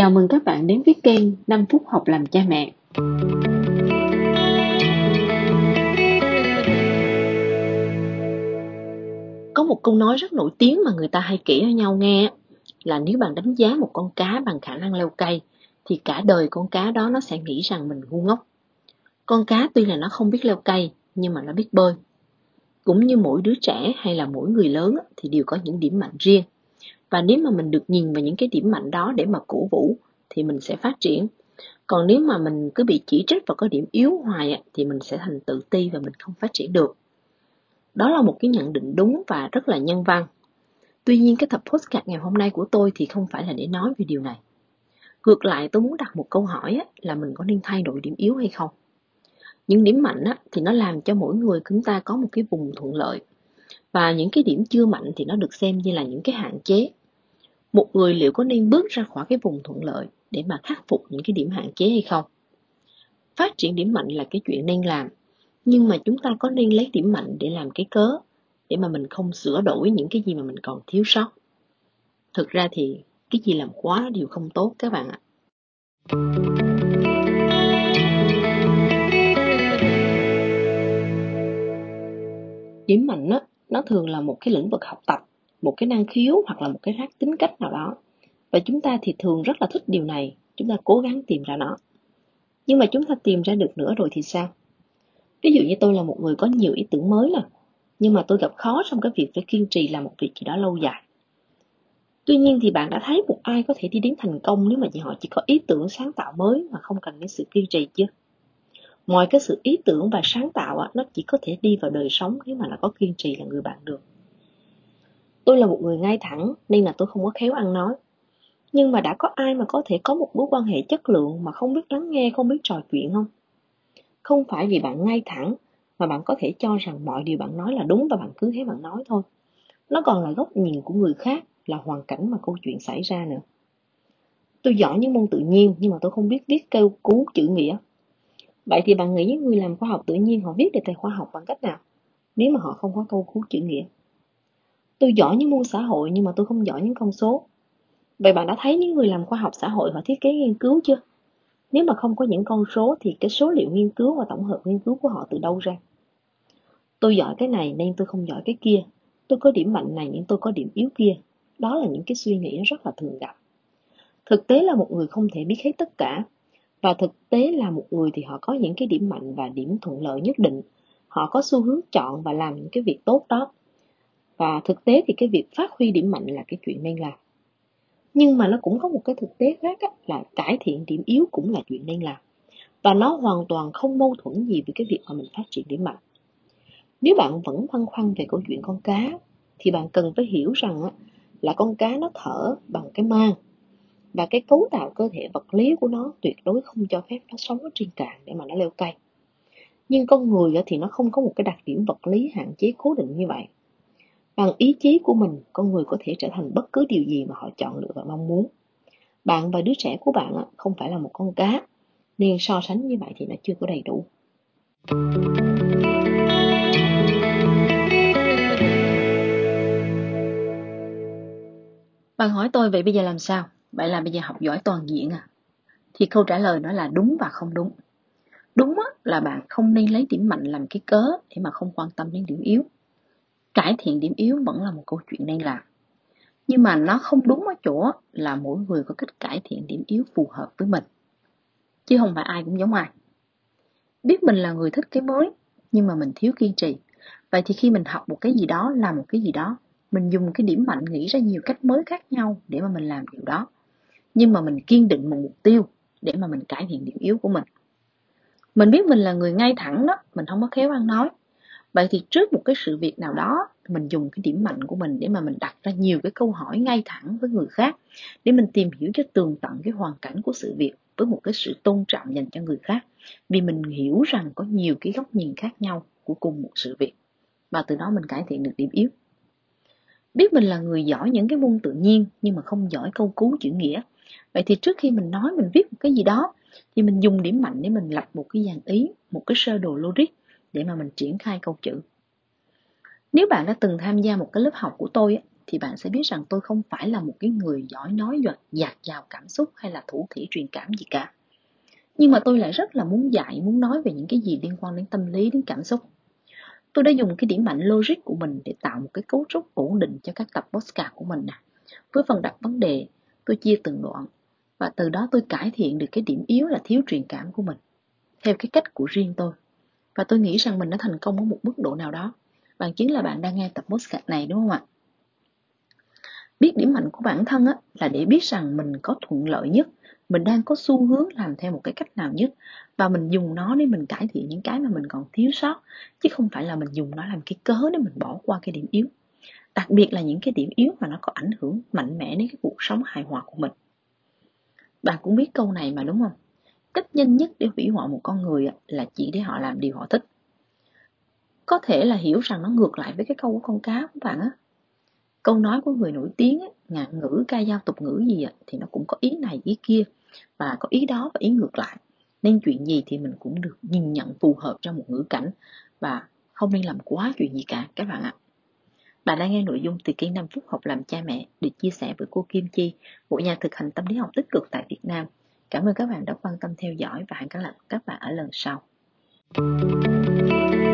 Chào mừng các bạn đến với kênh 5 phút học làm cha mẹ. Có một câu nói rất nổi tiếng mà người ta hay kể cho nhau nghe là nếu bạn đánh giá một con cá bằng khả năng leo cây, thì cả đời con cá đó nó sẽ nghĩ rằng mình ngu ngốc. Con cá tuy là nó không biết leo cây, nhưng mà nó biết bơi. Cũng như mỗi đứa trẻ hay là mỗi người lớn thì đều có những điểm mạnh riêng. Và nếu mà mình được nhìn vào những cái điểm mạnh đó để mà cổ vũ, thì mình sẽ phát triển. Còn nếu mà mình cứ bị chỉ trích và có điểm yếu hoài thì mình sẽ thành tự ti và mình không phát triển được. Đó là một cái nhận định đúng và rất là nhân văn. Tuy nhiên, cái tập postcard ngày hôm nay của tôi thì không phải là để nói về điều này. Ngược lại, tôi muốn đặt một câu hỏi là mình có nên thay đổi điểm yếu hay không? Những điểm mạnh thì nó làm cho mỗi người chúng ta có một cái vùng thuận lợi. Và những cái điểm chưa mạnh thì nó được xem như là những cái hạn chế một người liệu có nên bước ra khỏi cái vùng thuận lợi để mà khắc phục những cái điểm hạn chế hay không? Phát triển điểm mạnh là cái chuyện nên làm, nhưng mà chúng ta có nên lấy điểm mạnh để làm cái cớ để mà mình không sửa đổi những cái gì mà mình còn thiếu sót? Thực ra thì cái gì làm quá đều không tốt các bạn ạ. Điểm mạnh á, nó thường là một cái lĩnh vực học tập một cái năng khiếu hoặc là một cái rác tính cách nào đó. Và chúng ta thì thường rất là thích điều này. Chúng ta cố gắng tìm ra nó. Nhưng mà chúng ta tìm ra được nữa rồi thì sao? Ví dụ như tôi là một người có nhiều ý tưởng mới nè, nhưng mà tôi gặp khó trong cái việc phải kiên trì làm một việc gì đó lâu dài. Tuy nhiên thì bạn đã thấy một ai có thể đi đến thành công nếu mà họ chỉ có ý tưởng sáng tạo mới mà không cần đến sự kiên trì chưa mọi cái sự ý tưởng và sáng tạo nó chỉ có thể đi vào đời sống nếu mà nó có kiên trì là người bạn được tôi là một người ngay thẳng nên là tôi không có khéo ăn nói nhưng mà đã có ai mà có thể có một mối quan hệ chất lượng mà không biết lắng nghe, không biết trò chuyện không? Không phải vì bạn ngay thẳng mà bạn có thể cho rằng mọi điều bạn nói là đúng và bạn cứ thế bạn nói thôi. Nó còn là góc nhìn của người khác, là hoàn cảnh mà câu chuyện xảy ra nữa. Tôi giỏi những môn tự nhiên nhưng mà tôi không biết viết kêu cứu chữ nghĩa. Vậy thì bạn nghĩ những người làm khoa học tự nhiên họ viết đề tài khoa học bằng cách nào? Nếu mà họ không có câu cứu chữ nghĩa. Tôi giỏi những môn xã hội nhưng mà tôi không giỏi những con số. Vậy bạn đã thấy những người làm khoa học xã hội họ thiết kế nghiên cứu chưa? Nếu mà không có những con số thì cái số liệu nghiên cứu và tổng hợp nghiên cứu của họ từ đâu ra? Tôi giỏi cái này nên tôi không giỏi cái kia. Tôi có điểm mạnh này nhưng tôi có điểm yếu kia. Đó là những cái suy nghĩ rất là thường gặp. Thực tế là một người không thể biết hết tất cả. Và thực tế là một người thì họ có những cái điểm mạnh và điểm thuận lợi nhất định. Họ có xu hướng chọn và làm những cái việc tốt đó. Và thực tế thì cái việc phát huy điểm mạnh là cái chuyện nên làm. Nhưng mà nó cũng có một cái thực tế khác á, là cải thiện điểm yếu cũng là chuyện nên làm. Và nó hoàn toàn không mâu thuẫn gì với cái việc mà mình phát triển điểm mạnh. Nếu bạn vẫn băn khoăn về câu chuyện con cá thì bạn cần phải hiểu rằng á, là con cá nó thở bằng cái mang. Và cái cấu tạo cơ thể vật lý của nó tuyệt đối không cho phép nó sống ở trên cạn để mà nó leo cây. Nhưng con người thì nó không có một cái đặc điểm vật lý hạn chế cố định như vậy. Bằng ý chí của mình, con người có thể trở thành bất cứ điều gì mà họ chọn lựa và mong muốn. Bạn và đứa trẻ của bạn không phải là một con cá, nên so sánh như vậy thì nó chưa có đầy đủ. Bạn hỏi tôi vậy bây giờ làm sao? Vậy là bây giờ học giỏi toàn diện à? Thì câu trả lời nó là đúng và không đúng. Đúng là bạn không nên lấy điểm mạnh làm cái cớ để mà không quan tâm đến điểm yếu cải thiện điểm yếu vẫn là một câu chuyện nên làm. Nhưng mà nó không đúng ở chỗ là mỗi người có cách cải thiện điểm yếu phù hợp với mình. Chứ không phải ai cũng giống ai. Biết mình là người thích cái mới, nhưng mà mình thiếu kiên trì. Vậy thì khi mình học một cái gì đó, làm một cái gì đó, mình dùng cái điểm mạnh nghĩ ra nhiều cách mới khác nhau để mà mình làm điều đó. Nhưng mà mình kiên định một mục tiêu để mà mình cải thiện điểm yếu của mình. Mình biết mình là người ngay thẳng đó, mình không có khéo ăn nói vậy thì trước một cái sự việc nào đó, mình dùng cái điểm mạnh của mình để mà mình đặt ra nhiều cái câu hỏi ngay thẳng với người khác, để mình tìm hiểu cho tường tận cái hoàn cảnh của sự việc với một cái sự tôn trọng dành cho người khác. Vì mình hiểu rằng có nhiều cái góc nhìn khác nhau của cùng một sự việc và từ đó mình cải thiện được điểm yếu. Biết mình là người giỏi những cái môn tự nhiên, nhưng mà không giỏi câu cứu chữ nghĩa. Vậy thì trước khi mình nói, mình viết một cái gì đó, thì mình dùng điểm mạnh để mình lập một cái dàn ý, một cái sơ đồ logic để mà mình triển khai câu chữ nếu bạn đã từng tham gia một cái lớp học của tôi thì bạn sẽ biết rằng tôi không phải là một cái người giỏi nói dạt dạt dào cảm xúc hay là thủ thỉ truyền cảm gì cả. Nhưng mà tôi lại rất là muốn dạy, muốn nói về những cái gì liên quan đến tâm lý, đến cảm xúc. Tôi đã dùng cái điểm mạnh logic của mình để tạo một cái cấu trúc ổn định cho các tập podcast của mình nè. Với phần đặt vấn đề, tôi chia từng đoạn và từ đó tôi cải thiện được cái điểm yếu là thiếu truyền cảm của mình theo cái cách của riêng tôi. Và tôi nghĩ rằng mình đã thành công ở một mức độ nào đó. Bằng chứng là bạn đang nghe tập podcast này đúng không ạ? Biết điểm mạnh của bản thân á, là để biết rằng mình có thuận lợi nhất, mình đang có xu hướng làm theo một cái cách nào nhất và mình dùng nó để mình cải thiện những cái mà mình còn thiếu sót chứ không phải là mình dùng nó làm cái cớ để mình bỏ qua cái điểm yếu. Đặc biệt là những cái điểm yếu mà nó có ảnh hưởng mạnh mẽ đến cái cuộc sống hài hòa của mình. Bạn cũng biết câu này mà đúng không? Cách nhanh nhất để hủy hoại một con người là chỉ để họ làm điều họ thích. Có thể là hiểu rằng nó ngược lại với cái câu của con cá của bạn á. Câu nói của người nổi tiếng, ngạn ngữ, ca dao tục ngữ gì thì nó cũng có ý này ý kia và có ý đó và ý ngược lại. Nên chuyện gì thì mình cũng được nhìn nhận phù hợp trong một ngữ cảnh và không nên làm quá chuyện gì cả các bạn ạ. Bạn đang nghe nội dung từ kênh 5 phút học làm cha mẹ được chia sẻ với cô Kim Chi, một nhà thực hành tâm lý học tích cực tại Việt Nam. Cảm ơn các bạn đã quan tâm theo dõi và hẹn gặp lại các bạn ở lần sau. Thank you.